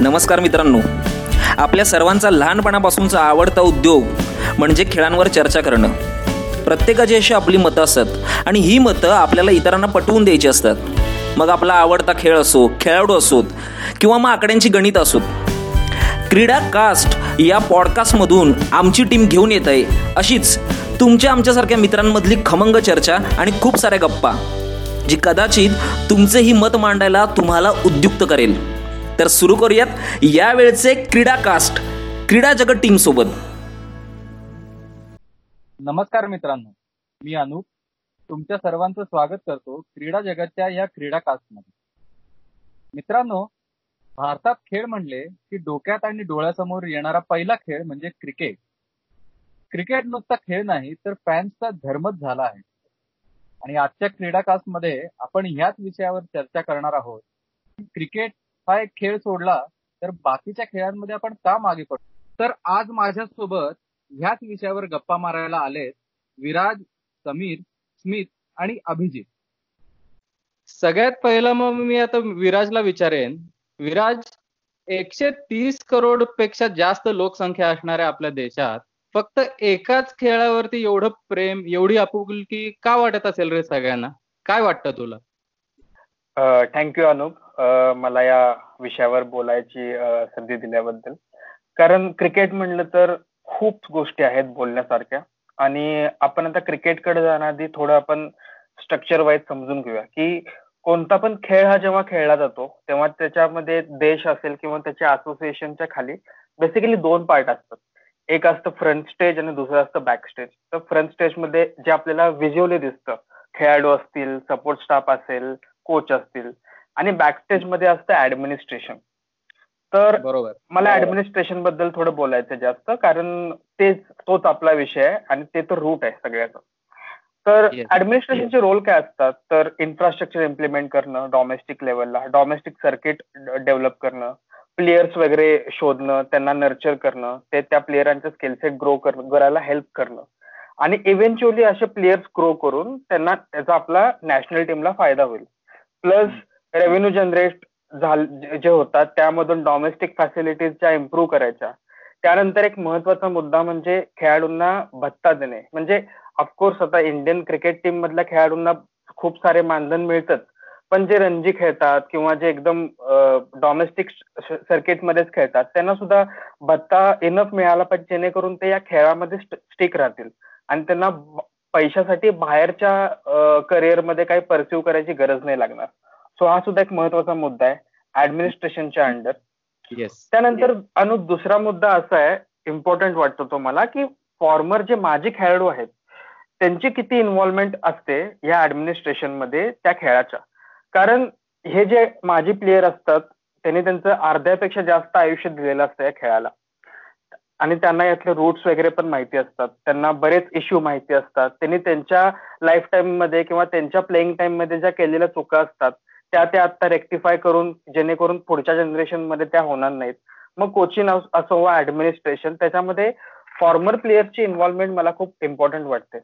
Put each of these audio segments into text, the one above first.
नमस्कार मित्रांनो. आपल्या सर्वांचा लहानपणापासूनचा आवडता उद्योग म्हणजे खेळांवर चर्चा करणं. प्रत्येकाची अशी आपली मतं असतात आणि ही मतं आपल्याला इतरांना पटवून द्यायची असतात. मग आपला आवडता खेळ असो खेळाडू असोत किंवा मग आकड्यांची गणित असोत. क्रीडा कास्ट या पॉडकास्टमधून आमची टीम घेऊन येत आहे अशीच तुमच्या आमच्यासारख्या मित्रांमधली खमंग चर्चा आणि खूप साऱ्या गप्पा जी कदाचित तुमचे ही मत मांडायला तुम्हाला उद्युक्त करेल. तर सुरू करूयात. यावेळचे क्रीडा कास्ट क्रीडा जगत टीम सोबत. नमस्कार मित्रांनो मी अनुप. तुमच्या सर्वांचं स्वागत करतो क्रीडा जगतच्या या क्रीडा कास्टमध्ये मित्रांनो भारतात खेळ म्हणले की डोक्यात आणि डोळ्यासमोर येणारा पहिला खेळ म्हणजे क्रिकेट. क्रिकेट नुसता खेळ नाही तर फॅन्सचा धर्मच झाला आहे. आणि आजच्या क्रीडा कास्टमध्ये आपण ह्याच विषयावर चर्चा करणार आहोत. क्रिकेट हा एक खेळ सोडला तर बाकीच्या खेळांमध्ये आपण का मागे पडतो तर आज माझ्यासोबत ह्याच विषयावर गप्पा मारायला आलेत विराज समीर स्मित आणि अभिजित. सगळ्यात पहिलं मग मी आता विराजला विचारेन. विराज एकशे तीस करोडपेक्षा जास्त लोकसंख्या असणाऱ्या आपल्या देशात फक्त एकाच खेळावरती एवढं प्रेम एवढी आपुलकी का वाटत असेल रे सगळ्यांना? काय वाटतं तुला? Thank you Anup. मला या विषयावर बोलायची संधी दिल्याबद्दल. कारण क्रिकेट म्हणलं तर खूप गोष्टी आहेत बोलण्यासारख्या. आणि आपण आता क्रिकेटकडे जाण्याआधी थोडं आपण स्ट्रक्चर वाईज समजून घेऊया की कोणता पण खेळ हा जेव्हा खेळला जातो तेव्हा त्याच्यामध्ये देश असेल किंवा त्याच्या असोसिएशनच्या खाली बेसिकली दोन पार्ट असतात. एक असतं फ्रंट स्टेज आणि दुसरं असतं बॅक स्टेज तर फ्रंट स्टेजमध्ये जे आपल्याला व्हिज्युअली दिसतं खेळाडू असतील सपोर्ट स्टाफ असेल कोच असतील आणि बॅक स्टेजमध्ये असतं ऍडमिनिस्ट्रेशन तर बरोबर. मला ऍडमिनिस्ट्रेशनबद्दल थोडं बोलायचं जास्त कारण तेच तोच आपला विषय आहे आणि ते तर रूट आहे सगळ्याचा. तर. ऍडमिनिस्ट्रेशनचे रोल काय असतात? तर इन्फ्रास्ट्रक्चर इम्प्लिमेंट करणं डॉमेस्टिक लेवलला डॉमेस्टिक सर्किट डेव्हलप करणं प्लेयर्स वगैरे शोधणं त्यांना नर्चर करणं ते त्या प्लेयरांचे स्किलसेट ग्रो करायला हेल्प करणं. आणि इव्हेंच्युअली असे प्लेयर्स ग्रो करून त्यांना त्याचा आपला नॅशनल टीमला फायदा होईल. प्लस रेव्हेन्यू जनरेट जे होतात त्यामधून डॉमेस्टिक फॅसिलिटीजच्या इम्प्रूव्ह करायच्या. त्यानंतर एक महत्त्वाचा मुद्दा म्हणजे खेळाडूंना भत्ता देणे. म्हणजे ऑफकोर्स आता इंडियन क्रिकेट टीम मधल्या खेळाडूंना खूप सारे मानधन मिळतात. पण जे रणजी खेळतात किंवा जे एकदम डॉमेस्टिक सर्किटमध्येच खेळतात त्यांना सुद्धा भत्ता इनफ मिळाला पाहिजे जेणेकरून ते या खेळामध्ये स्टिक राहतील. आणि त्यांना पैशासाठी बाहेरच्या करिअरमध्ये काही परस्यू करायची गरज नाही लागणार. सो हा सुद्धा एक महत्त्वाचा मुद्दा आहे. ऍडमिनिस्ट्रेशनच्या अंडर येस त्यानंतर अनु दुसरा मुद्दा असा आहे इम्पॉर्टंट वाटतो तो मला की फॉर्मर जे माजी खेळाडू आहेत त्यांची किती इन्व्हॉल्वमेंट असते या ऍडमिनिस्ट्रेशनमध्ये त्या खेळाच्या. कारण हे जे माजी प्लेयर असतात त्यांनी त्यांचं अर्ध्यापेक्षा जास्त आयुष्य दिलेलं असतं या खेळाला. आणि त्यांना यातले रूट्स वगैरे पण माहिती असतात. त्यांना बरेच इश्यू माहिती असतात. त्यांनी त्यांच्या लाईफ टाईममध्ये किंवा त्यांच्या प्लेइंग टाइममध्ये ज्या केलेल्या चुका असतात त्या त्या आता रेक्टिफाय करून जेणेकरून पुढच्या जनरेशनमध्ये त्या होणार नाहीत. मग कोचिंग असो वा ऍडमिनिस्ट्रेशन त्याच्यामध्ये फॉर्मर प्लेयरची इन्व्हॉल्वमेंट मला खूप इम्पॉर्टंट वाटते.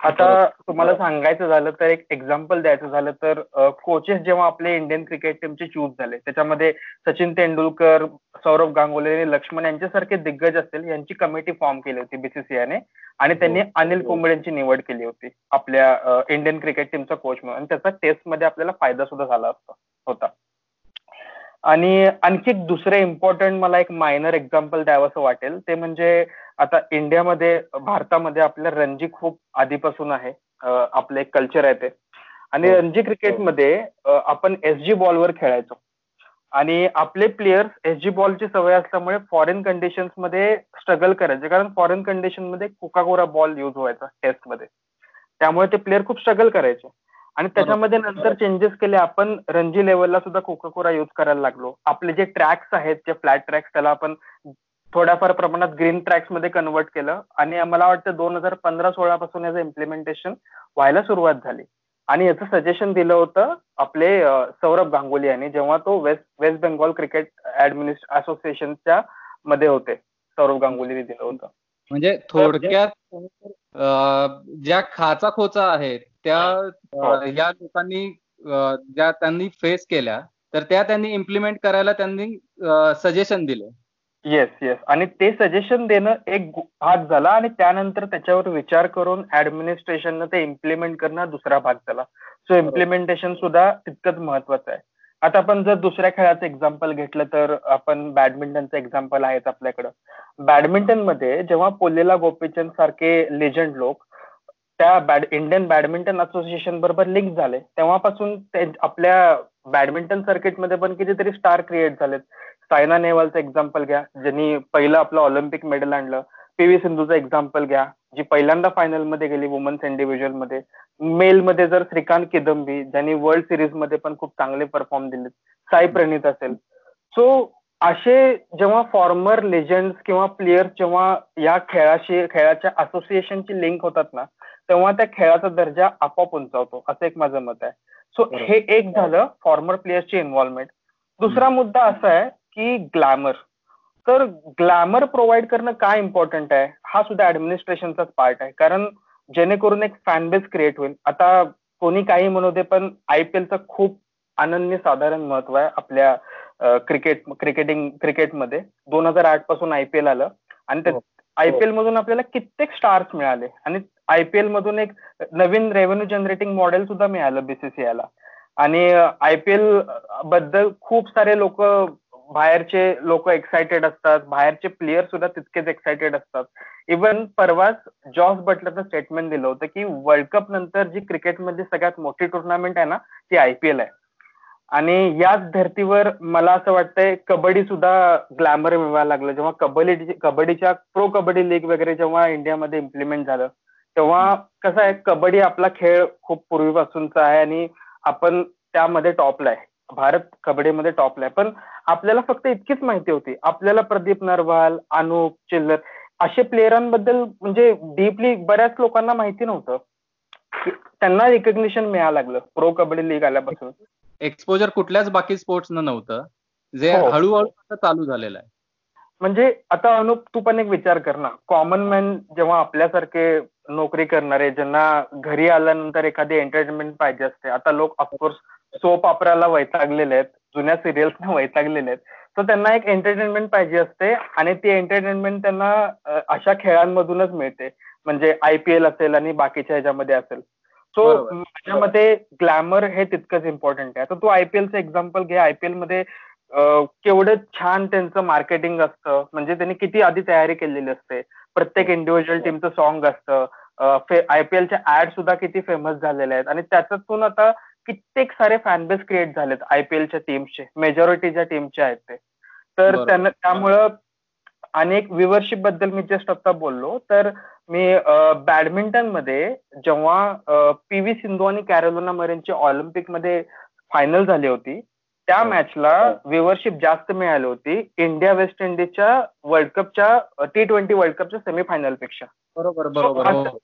आता तुम्हाला सांगायचं झालं तर एक एक्झाम्पल द्यायचं झालं तर कोचेस जेव्हा आपले इंडियन क्रिकेट टीमचे चूज झाले त्याच्यामध्ये सचिन तेंडुलकर सौरभ गांगुली आणि लक्ष्मण यांच्यासारखे दिग्गज असतील यांची कमिटी फॉर्म केली होती बीसीसीआयने आणि त्यांनी अनिल कुंबळे यांची निवड केली होती आपल्या इंडियन क्रिकेट टीमचा कोच म्हणून. आणि त्याचा टेस्टमध्ये आपल्याला फायदा सुद्धा झाला असता होता. आणि आणखी एक दुसरं इम्पॉर्टंट मला एक मायनर एक्झाम्पल द्यावंसं वाटेल. ते म्हणजे आता इंडियामध्ये भारतामध्ये आपल्या रणजी खूप आधीपासून आहे. आपलं एक कल्चर आहे ते. आणि हो. रणजी क्रिकेटमध्ये आपण एस जी बॉलवर खेळायचो. आणि आपले प्लेयर्स एस जी बॉलची सवय असल्यामुळे फॉरेन कंडिशन्समध्ये स्ट्रगल करायचे. कारण फॉरेन कंडिशनमध्ये कोकाकोरा बॉल युज व्हायचा टेस्टमध्ये. त्यामुळे ते प्लेयर खूप स्ट्रगल करायचे. आणि त्याच्यामध्ये नंतर चेंजेस केले आपण रणजी लेवलला सुद्धा कोकाकोरा युज करायला लागलो. आपले जे ट्रॅक्स आहेत जे फ्लॅट ट्रॅक्स त्याला आपण थोड्याफार प्रमाणात ग्रीन ट्रॅक्समध्ये कन्वर्ट केलं. आणि मला वाटतं दोन हजार पंधरा सोळा पासून याचं इम्प्लिमेंटेशन व्हायला सुरुवात झाली. आणि याचं सजेशन दिलं होतं आपले सौरभ गांगुली यांनी जेव्हा तो वेस्ट वेस्ट बेंगॉल क्रिकेट ऍडमिनिस्ट असोसिएशनच्या मध्ये होते. सौरभ गांगुलीने दिलं होतं. म्हणजे थोडक्यात ज्या खाचा खोचा आहेत त्या या लोकांनी ज्या त्यांनी फेस केल्या तर त्या त्यांनी इम्प्लिमेंट करायला त्यांनी सजेशन दिले. येस येस आणि ते सजेशन देणं एक भाग झाला आणि त्यानंतर त्याच्यावर विचार करून ऍडमिनिस्ट्रेशननं ते इम्प्लिमेंट करणं दुसरा भाग झाला. सो इम्प्लिमेंटेशन सुद्धा तितकंच महत्वाचं आहे. आता आपण जर दुसऱ्या खेळाचं एक्झाम्पल घेतलं तर आपण बॅडमिंटनचं एक्झाम्पल आहेत आपल्याकडं. बॅडमिंटनमध्ये जेव्हा पोलेला गोपीचंद सारखे लेजंड लोक त्या बॅड इंडियन बॅडमिंटन असोसिएशन बरोबर लिंक झाले. तेव्हापासून आपल्या बॅडमिंटन सर्किटमध्ये पण कितीतरी स्टार क्रिएट झालेत. सायना नेहवालचं एक्झाम्पल घ्या ज्यांनी पहिलं आपलं ऑलिम्पिक मेडल आणलं. पी व्ही सिंधूचं एक्झाम्पल घ्या जी पहिल्यांदा फायनलमध्ये गेली वुमन्स इंडिव्हिज्युअलमध्ये. मेल मध्ये जर श्रीकांत किदंबी ज्यांनी वर्ल्ड सिरीजमध्ये पण खूप चांगले परफॉर्म दिले साई प्रणित असेल. सो असे जेव्हा फॉर्मर लेजंड किंवा प्लेयर्स जेव्हा या खेळाशी खेळाच्या असोसिएशनची लिंक होतात ना तेव्हा त्या खेळाचा दर्जा आपोआप उंचावतो असं एक माझं मत आहे. सो. हे एक झालं फॉर्मर प्लेयर्सची इन्व्हॉल्वमेंट दुसरा मुद्दा असा आहे की ग्लॅमर तर ग्लॅमर प्रोव्हाइड करणं काय इम्पॉर्टंट आहे? हा सुद्धा ऍडमिनिस्ट्रेशनचाच पार्ट आहे. कारण जेणेकरून एक फॅन बेस क्रिएट होईल. आता कोणी काही म्हणू दे पण आयपीएलचं खूप अनन्य साधारण महत्त्व आहे आपल्या क्रिकेट क्रिकेटिंग क्रिकेटमध्ये दोन हजार आठपासून आयपीएल आलं. आणि हो. आयपीएल मधून आपल्याला कित्येक स्टार्स मिळाले. आणि आयपीएल मधून एक नवीन रेव्हेन्यू जनरेटिंग मॉडेल सुद्धा मिळालं बीसीसीआयला आणि आयपीएलबद्दल खूप सारे लोक बाहेरचे लोक एक्सायटेड असतात. बाहेरचे प्लेयर सुद्धा तितकेच एक्साइटेड असतात. इवन परवाच जॉस बटलरचं स्टेटमेंट दिलं होतं की वर्ल्ड कप नंतर जी क्रिकेटमध्ये सगळ्यात मोठी टुर्नामेंट आहे ना ती आयपीएल आहे. आणि याच धर्तीवर मला असं वाटतंय कबड्डी सुद्धा ग्लॅमर मिळायला लागलं. जेव्हा कबड्डी कबड्डीच्या प्रो कबड्डी लीग वगैरे जेव्हा इंडियामध्ये इम्प्लिमेंट झालं तेव्हा कसं आहे कबड्डी आपला खेळ खूप पूर्वीपासूनचा आहे आणि आपण त्यामध्ये टॉपला आहे. भारत कबड्डीमध्ये टॉपला आहे. पण आपल्याला फक्त इतकीच माहिती होती. आपल्याला प्रदीप नरवाल अनुप चिल्लर असे प्लेयरांबद्दल म्हणजे डीपली बऱ्याच लोकांना माहिती नव्हतं. त्यांना रिकग्निशन मिळायला लागलं प्रो कबड्डी लीग आल्यापासून. एक्सपोजर कुठल्याच बाकी स्पोर्ट्सनं नव्हतं. जे हो. हळूहळू चालू झालेलं आहे. म्हणजे आता अनुप तू पण एक विचार कर ना. कॉमन मॅन जेव्हा आपल्यासारखे नोकरी करणारे ज्यांना घरी आल्यानंतर एखादी एंटरटेनमेंट पाहिजे असते आता लोक ऑफकोर्स सोप ऑपराला वैतागलेले आहेत जुन्या सिरियल्सना वैतागलेले आहेत. तर त्यांना एक एंटरटेनमेंट पाहिजे असते आणि ती एंटरटेनमेंट त्यांना अशा खेळांमधूनच मिळते. म्हणजे आयपीएल असेल आणि बाकीच्या ह्याच्यामध्ये असेल. सो. माझ्या मते ग्लॅमर हे तितकंच इम्पॉर्टंट आहे. आता तू आयपीएलचं एक्झाम्पल घे. आयपीएलमध्ये केवढं छान त्यांचं मार्केटिंग असतं. म्हणजे त्यांनी किती आधी तयारी केलेली असते. प्रत्येक इंडिव्हिज्युअल टीमचं सॉन्ग असतं. आयपीएलच्या ऍड सुद्धा किती फेमस झालेल्या आहेत. आणि त्याच्यातून आता कित्येक सारे फॅनबेस क्रिएट झालेत आयपीएलच्या टीमचे मेजॉरिटी ज्या टीमचे आहेत ते. तर. त्यांना त्यामुळं अनेक व्ह्युअरशिपबद्दल मी जस्ट आता बोललो. तर मी बॅडमिंटनमध्ये जेव्हा पी व्ही सिंधू आणि कॅरोलिना मरेनची ऑलिम्पिकमध्ये फायनल झाली होती त्या. मॅचला व्ह्युअरशिप जास्त मिळाली होती इंडिया वेस्ट इंडिजच्या वर्ल्ड कपच्या टी ट्वेंटी वर्ल्ड कपच्या सेमीफायनलपेक्षा बरोबर बरोबर हो.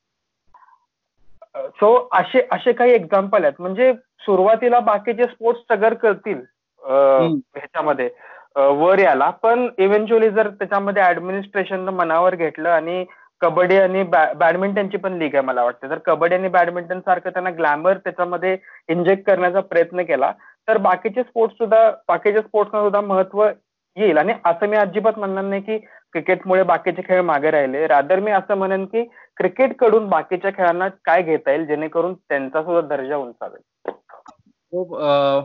सो असे असे काही एक्झाम्पल आहेत म्हणजे सुरुवातीला बाकीचे स्पोर्ट्स सगर करतील. ह्याच्यामध्ये वर याला पण इव्हेंच्युअली जर त्याच्यामध्ये ऍडमिनिस्ट्रेशननं मनावर घेतलं आणि कबड्डी आणि बॅडमिंटनची पण लीग आहे मला वाटतं जर कबड्डी आणि बॅडमिंटन सारखं त्यांना ग्लॅमर त्याच्यामध्ये इंजेक्ट करण्याचा प्रयत्न केला तर बाकीचे स्पोर्ट्स सुद्धा बाकीच्या स्पोर्ट्सना सुद्धा महत्त्व येईल. आणि असं मी अजिबात म्हणणार नाही की क्रिकेटमुळे बाकीचे खेळ मागे राहिले. रादर मी असं म्हणेन की क्रिकेटकडून बाकीच्या खेळांना काय घेता येईल जेणेकरून त्यांचा सुद्धा दर्जा उंचावेल. खूप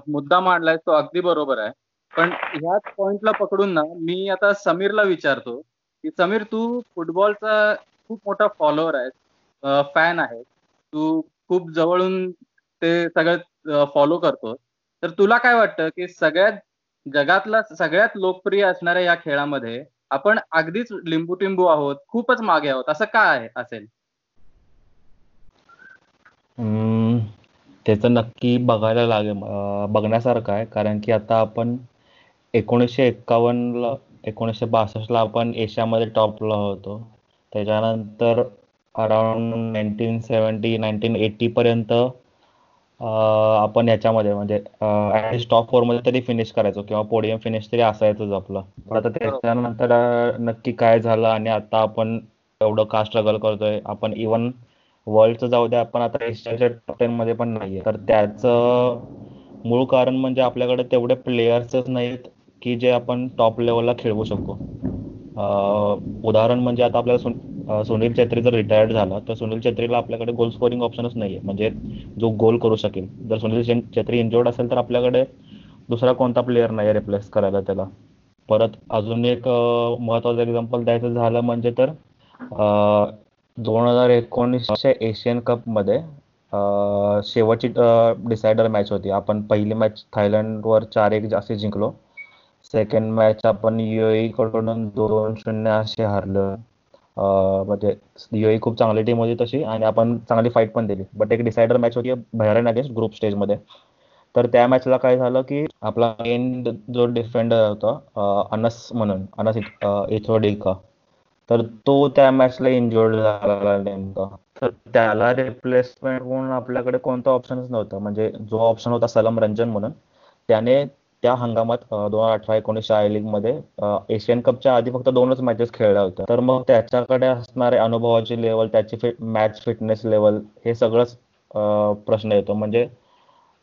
मुद्दा मांडलाय तो अगदी बरोबर आहे. पण ह्याच पॉइंटला पकडून ना मी आता समीरला विचारतो की समीर तू फुटबॉलचा खूप मोठा फॉलोअर आहे फॅन आहे तू खूप जवळून ते सगळं फॉलो करतो तर तुला काय वाटतं की सगळ्यात जगातला सगळ्यात लोकप्रिय असणाऱ्या या खेळामध्ये आपण अगदीच लिंबू टिंबू आहोत खूपच मागे आहोत असं काय आहे असेल? हम्म, त्याचं नक्की बघायला लागेल बघण्यासारखं आहे कारण की आता आपण एकोणीसशे एक्कावन्नला एकोणीसशे बासष्टला आपण एशियामध्ये टॉपला होतो. त्याच्यानंतर around nineteen seventy nineteen eighty पर्यंत आपण याच्यामध्ये म्हणजे टॉप फोरमध्ये तरी फिनिश करायचो किंवा पोडियम फिनिश तरी असायचंच आपलं. पण आता त्याच्यानंतर नक्की काय झालं आणि आता आपण एवढं का स्ट्रगल करतोय? आपण इवन वर्ल्डचं जाऊ द्या आपण आता एशियाच्या टॉप टेन मध्ये पण नाहीये. तर त्याचं मूळ कारण म्हणजे आपल्याकडे तेवढे प्लेयर्सच नाहीत की जे आपण टॉप लेवलला खेळवू शकू. अं, उदाहरण म्हणजे आता आपल्याला सुनील छेत्री जर रिटायर्ड झाला तर सुनील छेत्रीला आपल्याकडे गोल स्कोरिंग ऑप्शनच नाहीये. म्हणजे जो गोल करू शकेल. जर सुनील छेत्री इंजोर्ड असेल तर आपल्याकडे दुसरा कोणता प्लेअर नाही रिप्लेस करायला त्याला. परत अजून एक महत्वाचं एक्झाम्पल द्यायचं झालं म्हणजे तर दोन हजार एकोणीसच्या एशियन कपमध्ये शेवटची डिसायडर मॅच होती. आपण पहिली मॅच थायलंडवर चार एक असे जिंकलो. सेकंड मॅच आपण युएई कडून दोन शून्य असे हारलो. म्हणजे युएई खूप चांगली टीम होती तशी आणि आपण चांगली फाईट पण दिली. बट एक डिसायडर मॅच होती बहराईन अगेन्स्ट ग्रुप स्टेजमध्ये तर त्या मॅचला काय झालं की आपला मेन जो डिफेंडर होता अनस म्हणून अनस इथोडिका. तर तो त्या मॅचला इंजुर्ड झाला नेमका. तर त्याला रिप्लेसमेंट म्हणून आपल्याकडे कोणता ऑप्शनच नव्हता. म्हणजे जो ऑप्शन होता सलम रंजन म्हणून त्याने त्या हंगामात दोन हजार अठरा एकोणीसच्या आय लीगमध्ये एशियन कपच्या आधी फक्त दोनच मॅचेस खेळल्या होत्या. तर मग त्याच्याकडे असणारे अनुभवाची लेवल त्याची फिट मॅच फिटनेस लेवल हे सगळंच प्रश्न येतो. म्हणजे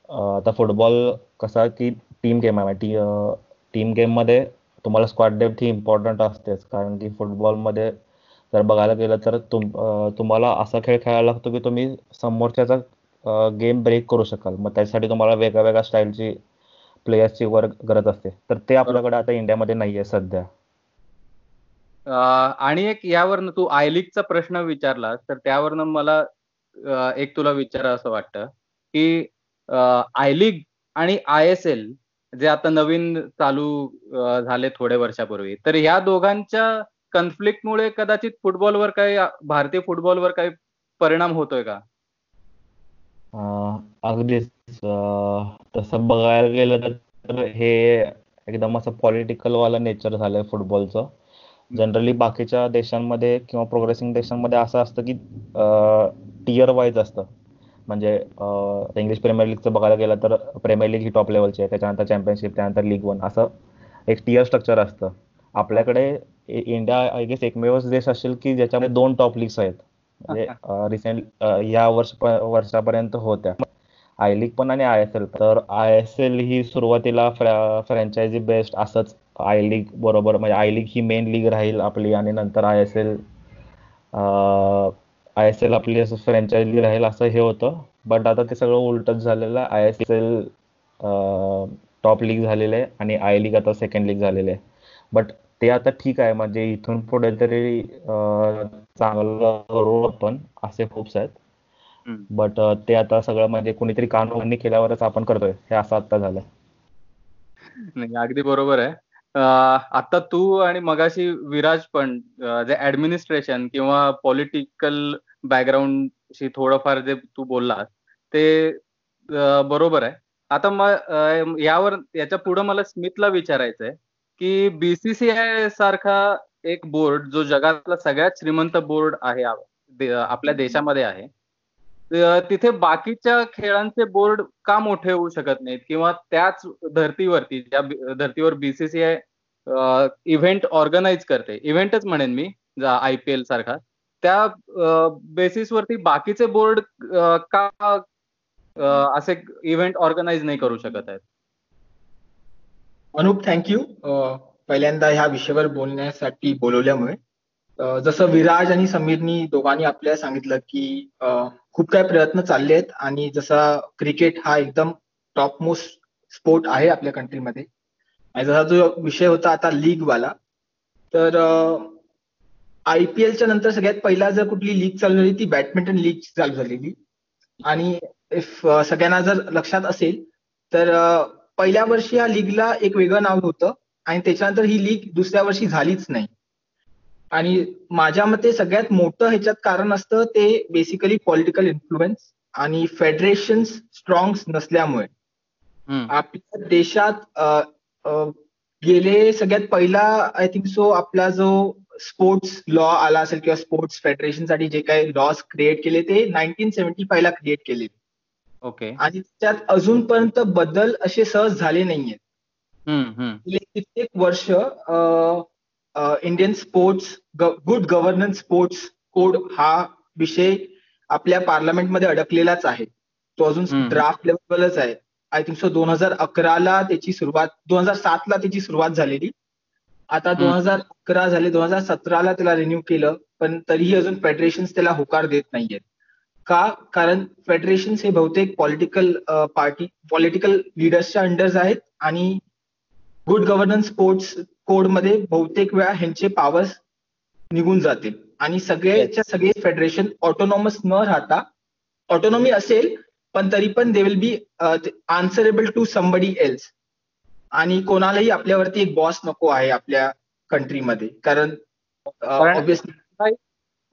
आता फुटबॉल कसा की टीम गेम आहे. टी टीम गेममध्ये तुम्हाला स्क्वॉड डेप्थ ही इम्पॉर्टंट असतेच. कारण की फुटबॉलमध्ये जर बघायला गेलं तर तुम तुम्हाला असा खेळ खेळायला लागतो की तुम्ही समोरच्याचा गेम ब्रेक करू शकाल. मग त्यासाठी तुम्हाला वेगळ्या वेगळ्या स्टाईलची प्लेयर्सची वर गरज असते. तर ते आपल्याकडे आता इंडियामध्ये नाहीये सध्या. आणि एक यावरनं तू आय लीगचा प्रश्न विचारला तर त्यावरनं मला एक तुला विचारा असं वाटतं की आय लीग आणि आय एस एल जे आता नवीन चालू झाले थोडे वर्षापूर्वी तर ह्या दोघांच्या कन्फ्लिक्टमुळे कदाचित फुटबॉलवर काही भारतीय फुटबॉलवर काही परिणाम होतोय का? अगदीच तसं बघायला गेलं तर हे एकदम असं पॉलिटिकल वाला नेचर झालंय फुटबॉलचं जनरली बाकीच्या देशांमध्ये किंवा प्रोग्रेसिंग देशांमध्ये असं असतं की टियर वाईज असतं. म्हणजे इंग्लिश प्रीमियर लीगचं बघायला गेलं तर प्रीमियर लीग ही टॉप लेवलची आहे. त्याच्यानंतर चॅम्पियनशिप त्यानंतर लीग वन असं एक टियर स्ट्रक्चर असतं. आपल्याकडे इंडिया आय गेस एकमेवच देश असेल की ज्याच्यामध्ये दोन टॉप लीग्स आहेत. म्हणजे रिसेंट या वर्ष वर्षापर्यंत होत्या. आय लीग पण आणि आय एस एल. तर आय एस एल ही सुरुवातीला फ्रँचायझी बेस्ट असंच आय लीग बरोबर म्हणजे आय लीग ही मेन लीग राहील आपली आणि नंतर I S L I S L आपली असं फ्रँचायझी राहील असं हे होतं. बट आता ते सगळं उलटच झालेलं I S L top league झालेलं आहे आणि आय लीग आता सेकंड लीग झालेलं आहे. बट ते आता ठीक आहे. म्हणजे इथून पुढे तरी चांगलं करू आपण असे होप्स आहेत. बट ते आता सगळं म्हणजे कुणीतरी कानूनी केल्यावरच आपण करतोय. हे असं आता झालंय. नाही अगदी बरोबर आहे. आता तू आणि मगाशी विराज पण जे ऍडमिनिस्ट्रेशन किंवा पॉलिटिकल बॅकग्राऊंडशी थोडंफार जे तू बोललास ते बरोबर आहे. आता मग यावर याच्यापुढे मला स्मिथला विचारायचं आहे की बीसीसीआय सारखा एक बोर्ड जो जगातला सगळ्यात श्रीमंत बोर्ड आहे आपल्या देशामध्ये आहे. तिथे बाकीच्या खेळांचे बोर्ड का मोठे होऊ शकत नाहीत? किंवा त्याच धर्तीवरती ज्या धर्तीवर बीसीसीआय इव्हेंट ऑर्गनाईज करते. इव्हेंटच म्हणेन मी आय पी एल सारखा. त्या बेसिसवरती बाकीचे बोर्ड का असे इव्हेंट ऑर्गनाईज नाही करू शकत आहेत? अनुप थँक्यू पहिल्यांदा ह्या विषयावर बोलण्यासाठी बोलवल्यामुळे जसं विराज आणि समीरनी दोघांनी आपल्याला सांगितलं की खूप काही प्रयत्न चालले आहेत आणि जसा क्रिकेट हा एकदम टॉप मोस्ट स्पोर्ट आहे आपल्या कंट्रीमध्ये आणि जसा जो विषय होता आता लीगवाला तर आय पी एलच्या नंतर सगळ्यात पहिला जर कुठली लीग चालू झाली ती बॅडमिंटन लीग चालू झालेली. आणि इफ सगळ्यांना जर लक्षात असेल तर पहिल्या वर्षी या लीगला एक वेगळं नाव होतं. आणि त्याच्यानंतर ही लीग दुसऱ्या वर्षी झालीच नाही. आणि माझ्या मते सगळ्यात मोठं ह्याच्यात कारण असतं ते बेसिकली पॉलिटिकल इन्फ्लुएन्स आणि फेडरेशन स्ट्रॉंग नसल्यामुळे. आपल्या देशात गेले सगळ्यात पहिला आय थिंक सो आपला जो स्पोर्ट्स लॉ आला असेल किंवा स्पोर्ट्स फेडरेशनसाठी जे काही लॉज क्रिएट केले ते नाईन्टीन सेव्हन्टी फाय ला क्रिएट केले ओके आणि त्यात अजूनपर्यंत बदल असे सहज झाले नाहीयेत. गेले कित्येक वर्ष Indian sports good governance sports code हा विषय आपल्या पार्लमेंटमध्ये अडकलेलाच आहे. तो अजून. ड्राफ्ट लेवलच आहे. आय थिंक सो दोन हजार अकराला त्याची सुरुवात दोन हजार सातला त्याची सुरुवात झालेली. आता दोन हजार अकरा झाले दोन हजार सतराला त्याला रिन्यू केलं पण तरीही अजून फेडरेशन त्याला होकार देत नाहीयेत. का? कारण फेडरेशन्स हे बहुतेक पॉलिटिकल पार्टी पॉलिटिकल लिडर्सच्या अंडर्स आहेत आणि गुड गव्हर्नन्स स्पोर्ट्स कोडमध्ये बहुतेक वेळा ह्यांचे पॉवर्स निघून जातील. आणि सगळेच्या सगळे फेडरेशन ऑटोनॉमस न राहता ऑटोनॉमी असेल पण तरी पण they will be answerable to somebody else आणि कोणालाही आपल्यावरती एक बॉस नको आहे आपल्या कंट्रीमध्ये कारण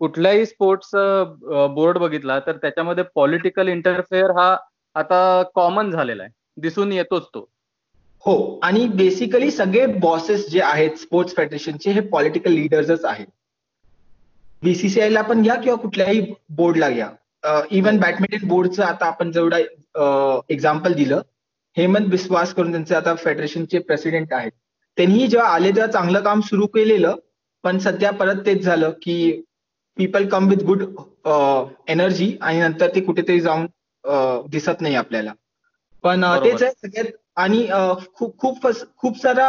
कुठल्याही स्पोर्ट्स बोर्ड बघितला तर त्याच्यामध्ये पॉलिटिकल इंटरफेअर हा आता कॉमन झालेला आहे. दिसून येतोच तो. हो आणि बेसिकली सगळे बॉसेस जे आहेत स्पोर्ट्स फेडरेशनचे हे पॉलिटिकल लिडर्सच आहेत. बीसीसीआय ला पण घ्या किंवा कुठल्याही बोर्डला घ्या. इव्हन बॅडमिंटन बोर्डचं आता आपण जेवढा एक्झाम्पल दिलं हेमंत बिस्वास करून त्यांचे आता फेडरेशनचे प्रेसिडेंट आहेत. त्यांनी जेव्हा आले तेव्हा चांगलं काम सुरू केलेलं पण सध्या परत तेच झालं की people come with good energy आणि नंतर ते कुठेतरी जाऊन दिसत नाही आपल्याला. पण. तेच आहे सगळ्यात. आणि खूप खूप खूप सारा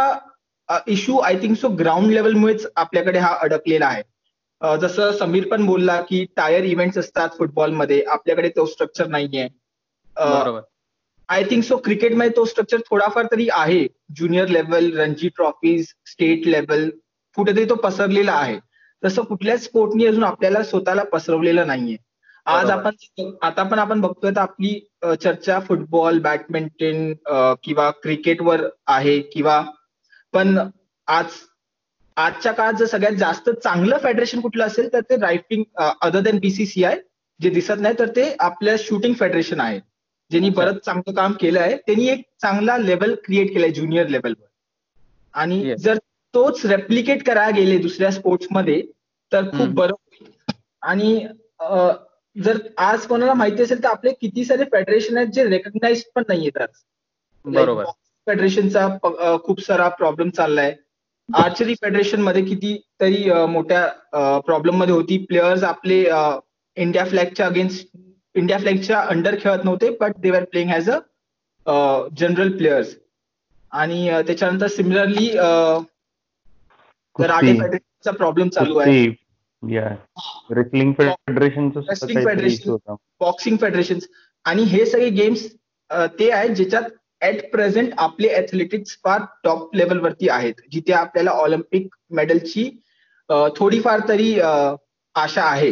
issue I think so ground लेवलमुळेच आपल्याकडे हा अडकलेला आहे. जसं समीर पण बोलला की टायर इव्हेंट्स असतात फुटबॉलमध्ये आपल्याकडे तो स्ट्रक्चर नाहीये. आय थिंक सो क्रिकेटमध्ये तो स्ट्रक्चर थोडाफार तरी आहे. Junior level Ranji trophies state level कुठेतरी तो पसरलेला आहे. तसं कुठल्याच स्पोर्टनी अजून आपल्याला स्वतःला पसरवलेलं नाहीये. आज. आपण आता पण आपण बघतोय तर आपली चर्चा फुटबॉल बॅडमिंटन किंवा क्रिकेटवर आहे किंवा पण आज आजच्या काळात जर सगळ्यात जास्त चांगलं फेडरेशन कुठलं असेल तर ते रायटिंग अदर दॅन बीसीसीआय जे दिसत नाही तर ते आपल्या शूटिंग फेडरेशन आहे ज्यांनी. बरंच चांगलं काम केलं आहे त्यांनी एक चांगला लेवल क्रिएट केलाय ज्युनियर लेवलवर आणि. जर तोच रेप्लिकेट करायला गेले दुसऱ्या स्पोर्ट्समध्ये तर खूप. बरं होईल आणि जर आज कोणाला माहिती असेल तर आपले किती सारे फेडरेशन आहेत जे रेकग्नाइज पण नाहीयेत आज. बरोबर. फेडरेशनचा खूप सारा प्रॉब्लेम चाललाय. आर्चरी फेडरेशनमध्ये किती तरी मोठ्या प्रॉब्लेममध्ये होती. प्लेयर्स आपले इंडिया फ्लॅगच्या अगेन्स्ट इंडिया फ्लॅगच्या अंडर खेळत नव्हते but they are playing as a general players आणि त्याच्यानंतर सिमिलरली कुस्ती. फेडरेशनचा प्रॉब्लेम चालू आहे. या रेसलिंग होता. बॉक्सिंग फेडरेशन आणि हे सगळे गेम्स ते आहेत ज्याच्यात ऍट प्रेझेंट आपले ऍथलेटिक्स फार टॉप लेवलवरती आहेत. जिथे आपल्याला ऑलिम्पिक मेडलची थोडीफार तरी आशा आहे.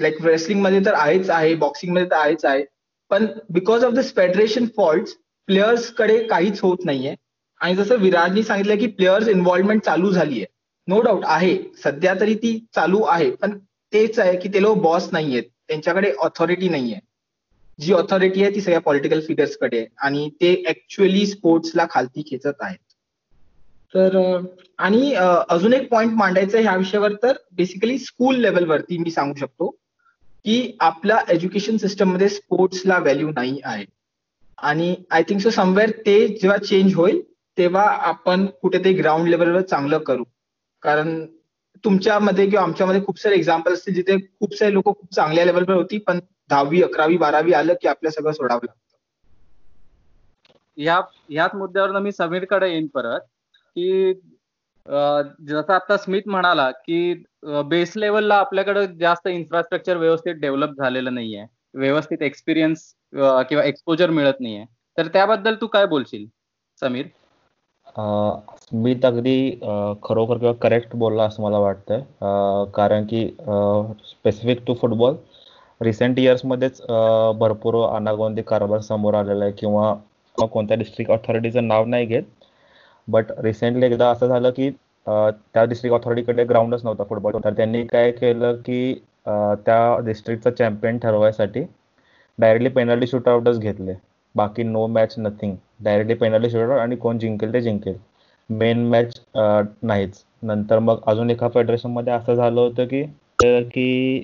लाईक रेसलिंगमध्ये तर आहेच आहे बॉक्सिंगमध्ये तर आहेच आहे. पण because of this federation fault प्लेयर्सकडे काहीच होत नाहीये. आणि जसं विराजनी सांगितलं की प्लेयर्स इन्व्हॉल्वमेंट चालू झाली आहे नो डाऊट आहे. सध्या तरी ती चालू आहे. पण तेच आहे की ते लोक बॉस नाहीयेत. त्यांच्याकडे ऑथॉरिटी नाहीये. जी ऑथॉरिटी आहे ती सगळ्या पॉलिटिकल फिगर्सकडे आहे. आणि ते ऍक्च्युअली स्पोर्ट्सला खालती खेचत आहेत. तर आणि अजून एक पॉइंट मांडायचा आहे ह्या विषयावर तर बेसिकली स्कूल लेवलवरती मी सांगू शकतो की आपल्या एज्युकेशन सिस्टममध्ये स्पोर्ट्सला व्हॅल्यू नाही आहे. आणि आय थिंक सो समवेअर ते जेव्हा चेंज होईल तेव्हा आपण कुठेतरी ग्राउंड लेवलवर चांगलं करू. कारण तुमच्यामध्ये किंवा आमच्यामध्ये खूप सारे एक्झाम्पल असतील जिथे खूप सारे लोक खूप चांगल्या लेवलवर होती पण दहावी अकरावी बारावी आलं की आपल्या सगळं सोडावं लागतं. ह्या ह्याच मुद्द्यावर मी समीरकडे येईन परत की जसं आता स्मिथ म्हणाला की बेस लेवलला आपल्याकडे जास्त इन्फ्रास्ट्रक्चर व्यवस्थित डेव्हलप झालेलं नाहीये. व्यवस्थित एक्सपिरियन्स किंवा एक्सपोजर मिळत नाहीये. तर त्याबद्दल तू काय बोलशील समीर? स्मिथ अगदी खरोखर किंवा करेक्ट बोलला असं मला वाटतंय. कारण की स्पेसिफिक टू फुटबॉल रिसेंट इयर्समध्येच भरपूर अनागोंदी कारभार समोर आलेला आहे किंवा कोणत्या डिस्ट्रिक्ट ऑथॉरिटीचं नाव नाही घेत. बट रिसेंटली एकदा असं झालं की त्या डिस्ट्रिक्ट ऑथॉरिटीकडे ग्राउंडच नव्हता फुटबॉल तर त्यांनी काय केलं की त्या डिस्ट्रिक्टचा चॅम्पियन ठरवायसाठी डायरेक्टली पेनल्टी शूटआउटच घेतले. बाकी no match nothing directly penalty shootout आणि कोण जिंकेल ते जिंकेल. मेन मॅच नाहीच. नंतर मग अजून एका फेडरेशनमध्ये असं झालं होतं की की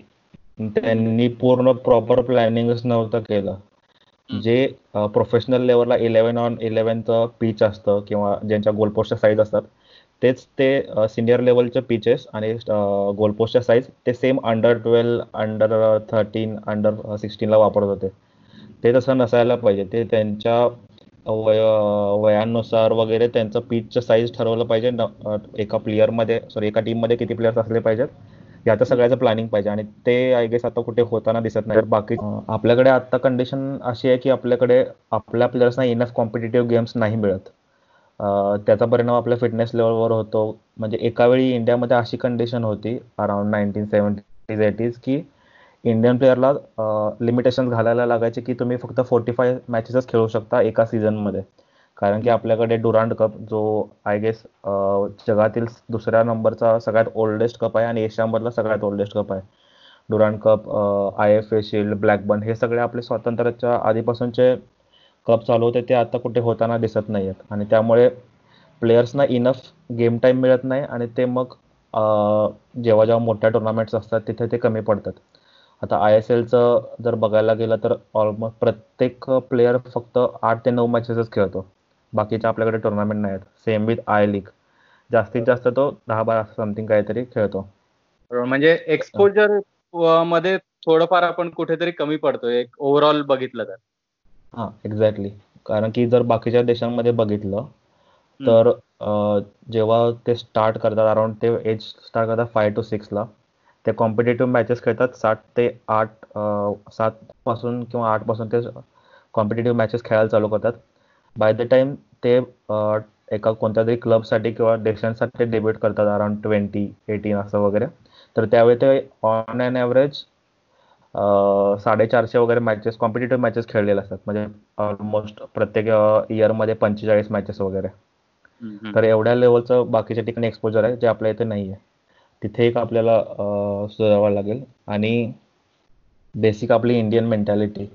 त्यांनी पूर्ण प्रॉपर प्लॅनिंगच नव्हतं केलं. जे प्रोफेशनल लेवलला इलेव्हन ऑन इलेव्हनचं पिच असतं किंवा ज्यांच्या गोलपोस्टच्या साईज असतात तेच ते सिनियर लेवलचे पिचेस आणि गोलपोस्टच्या साईज ते same under twelve under thirteen under सिक्स्टीनला वापरत होते. ते तसं नसायला पाहिजे. ते त्यांच्या वय वयानुसार वगैरे त्यांचं पिचचं साईज ठरवलं पाहिजे. एका प्लेअरमध्ये सॉरी एका टीममध्ये किती प्लेयर्स असले पाहिजेत याचं सगळ्याचं प्लॅनिंग पाहिजे. आणि ते आय गेस आता कुठे होताना दिसत नाही. बाकी आपल्याकडे आता कंडिशन अशी आहे की आपल्याकडे आपल्या प्लेयर्सना इनफ कॉम्पिटेटिव्ह गेम्स नाही मिळत. त्याचा परिणाम आपल्या फिटनेस लेवलवर होतो. म्हणजे एकावेळी इंडियामध्ये अशी कंडिशन होती अराउंड नाईन्टीन सेवन्टीज एटीज की इंडियन प्लेअरला लिमिटेशन घालायला लागायचे की तुम्ही फक्त फोर्टी फाय मॅचेसच खेळू शकता एका सीझनमध्ये कारण की आपल्याकडे डुरांड कप जो आय गेस जगातील दुसऱ्या नंबरचा सगळ्यात ओल्डेस्ट कप आहे आणि एशियामधला सगळ्यात ओल्डेस्ट कप आहे. Durand Cup I F A Shield Blackburn हे सगळे आपले स्वातंत्र्याच्या आधीपासूनचे कप चालू होते ते आता कुठे होताना दिसत नाही आहेत आणि त्यामुळे प्लेयर्सना इनफ गेम टाईम मिळत नाही आणि ते मग जेव्हा जेव्हा मोठ्या टुर्नामेंट्स असतात तिथे ते कमी पडतात. आता आय एस एलचं जर बघायला गेलं तर ऑलमोस्ट प्रत्येक प्लेयर फक्त आठ ते नऊ मॅचेसच खेळतो. बाकीच्या आपल्याकडे टुर्नामेंट नाही आहेत सेम विथ आय लीग जास्तीत जास्त तो दहा बारा समथिंग काहीतरी खेळतो. म्हणजे एक्सपोजरमध्ये थोडंफार आपण कुठेतरी कमी पडतोय. एक ओव्हरऑल बघितलं तर. हां एक्झॅक्टली कारण की जर बाकीच्या देशांमध्ये बघितलं तर जेव्हा ते स्टार्ट करतात अराउंड ते एज स्टार्ट करतात फाय टू सिक्सला ते कॉम्पिटेटिव्ह मॅचेस खेळतात. सात ते आठ सात पासून किंवा आठपासून ते कॉम्पिटेटिव्ह मॅचेस खेळायला चालू करतात. बाय द टाइम ते एका कोणत्या तरी क्लबसाठी किंवा देशांसाठी डेब्यूट करतात अराउंड ट्वेंटी एटीन असं वगैरे. तर त्यावेळी ते ऑन अँड ॲव्हरेज साडेचारशे वगैरे मॅचेस कॉम्पिटेटिव्ह मॅचेस खेळलेले असतात. म्हणजे ऑलमोस्ट प्रत्येक इयरमध्ये पंचेचाळीस मॅचेस वगैरे. तर एवढ्या लेवलचं बाकीच्या ठिकाणी एक्सपोजर आहे जे आपल्या इथे नाही आहे तिथे एक आपल्याला सुधारावं लागेल. आणि बेसिक आपली इंडियन मेंटॅलिटी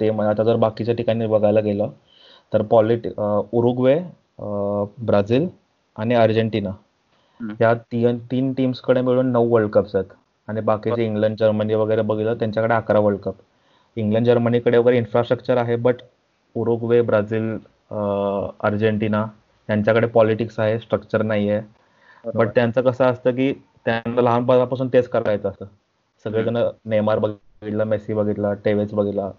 ते आता जर बाकीच्या ठिकाणी बघायला गेलं तर पॉलिट उरुग्वे ब्राझील आणि अर्जेंटिना. या तीन तीन टीम्सकडे मिळून नऊ वर्ल्ड कप्स आहेत. आणि बाकीचे इंग्लंड जर्मनी वगैरे बघितलं त्यांच्याकडे अकरा वर्ल्ड कप इंग्लंड जर्मनीकडे वगैरे इन्फ्रास्ट्रक्चर आहे बट उरुग्वे ब्राझील अर्जेंटिना यांच्याकडे पॉलिटिक्स आहे स्ट्रक्चर नाही आहे बट त्यांचं कसं असतं की त्यांना लहानपणापासून तेच करायचं असतं. सगळेजण नेमार बघितलं मेसी बघितला टेवेस बघितला.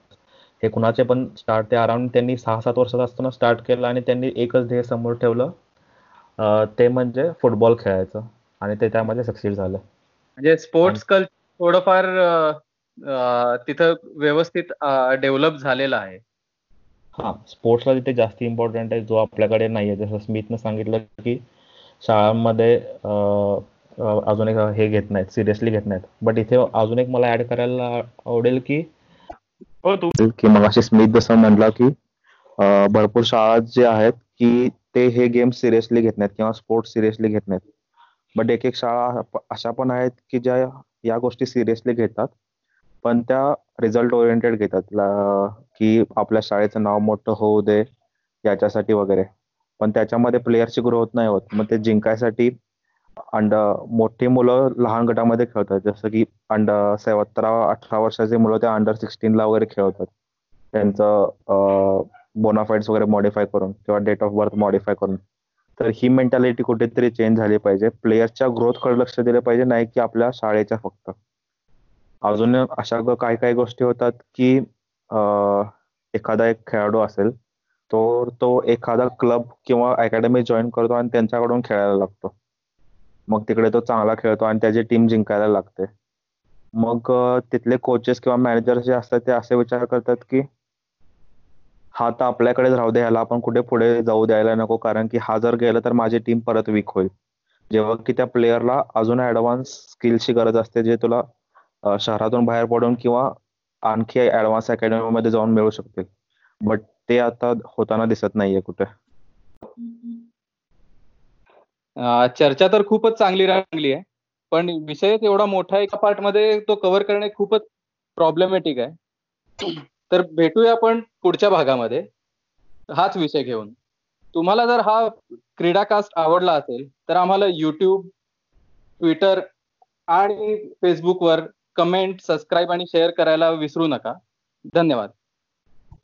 हे कुणाचे पण स्टार्ट ते अराउंड त्यांनी सहा सात वर्षात असताना स्टार्ट केलं आणि त्यांनी एकच ध्येय समोर ठेवलं. ते म्हणजे फुटबॉल खेळायचं आणि ते त्यामध्ये सक्सीड झालं. म्हणजे स्पोर्ट्स कल्चर थोडंफार तिथं व्यवस्थित डेव्हलप झालेलं आहे. हा स्पोर्ट्सला तिथे जास्त इम्पॉर्टंट आहे जो आपल्याकडे नाही आहे जसं स्मिथनं सांगितलं की शाळांमध्ये अजून एक हे घेत नाहीत सिरियसली घेत नाहीत. बट इथे अजून एक मला ऍड करायला आवडेल की हो तू. की मगाशी स्मिथ जसं म्हणला की भरपूर शाळा जे आहेत की ते हे गेम सिरियसली घेत नाहीत किंवा स्पोर्ट्स सिरियसली घेत नाहीत. बट एक एक शाळा अशा पण आहेत की ज्या या गोष्टी सिरियसली घेतात पण त्या रिझल्ट ओरिएंटेड घेतात. की आपल्या शाळेचं नाव मोठं होऊ दे याच्यासाठी वगैरे. पण त्याच्यामध्ये प्लेयरची ग्रोथ नाही होत. मग ते जिंकायसाठी अंड मोठी मुलं लहान गटामध्ये खेळतात. जसं की अंड सतरा अठरा वर्षाची मुलं त्या अंडर सिक्स्टीनला वगैरे खेळतात. त्यांचं बोनाफाईड्स वगैरे मॉडीफाय करून किंवा डेट ऑफ बर्थ मॉडीफाय करून. तर ही मेंटॅलिटी कुठेतरी चेंज झाली पाहिजे. प्लेयर्सच्या ग्रोथकडे लक्ष दिलं पाहिजे नाही की आपल्या शाळेच्या फक्त. अजून अशा काही काही गोष्टी होतात की एखादा एक खेळाडू असेल तो तो एखादा क्लब किंवा अकॅडमी जॉईन करतो आणि त्यांच्याकडून खेळायला लागतो. मग तिकडे तो चांगला खेळतो आणि त्याची टीम जिंकायला लागते. मग तिथले कोचेस किंवा मॅनेजर जे असतात ते असे विचार करतात की हा तर आपल्याकडेच राहू दे ह्याला आपण कुठे पुढे जाऊ द्यायला नको कारण की हा जर गेला तर माझी टीम परत वीक होईल. जेव्हा की त्या प्लेयरला अजून ऍडव्हान्स स्किलची गरज असते जे तुला शहरातून बाहेर पडून किंवा आणखी ऍडव्हान्स अकॅडमीमध्ये जाऊन मिळू शकतील. बट ते आता होताना दिसत नाहीये कुठे. चर्चा तर खूपच चांगली रंगली आहे. पण विषय एवढा मोठा एका पार्टमध्ये तो कव्हर करणे खूपच प्रॉब्लेमॅटिक आहे. तर भेटूया आपण पुढच्या भागामध्ये. हाच विषय घेऊन. तुम्हाला जर हा क्रीडा कास्ट आवडला असेल तर आम्हाला युट्यूब ट्विटर आणि फेसबुकवर कमेंट सबस्क्राईब आणि शेअर करायला विसरू नका. धन्यवाद.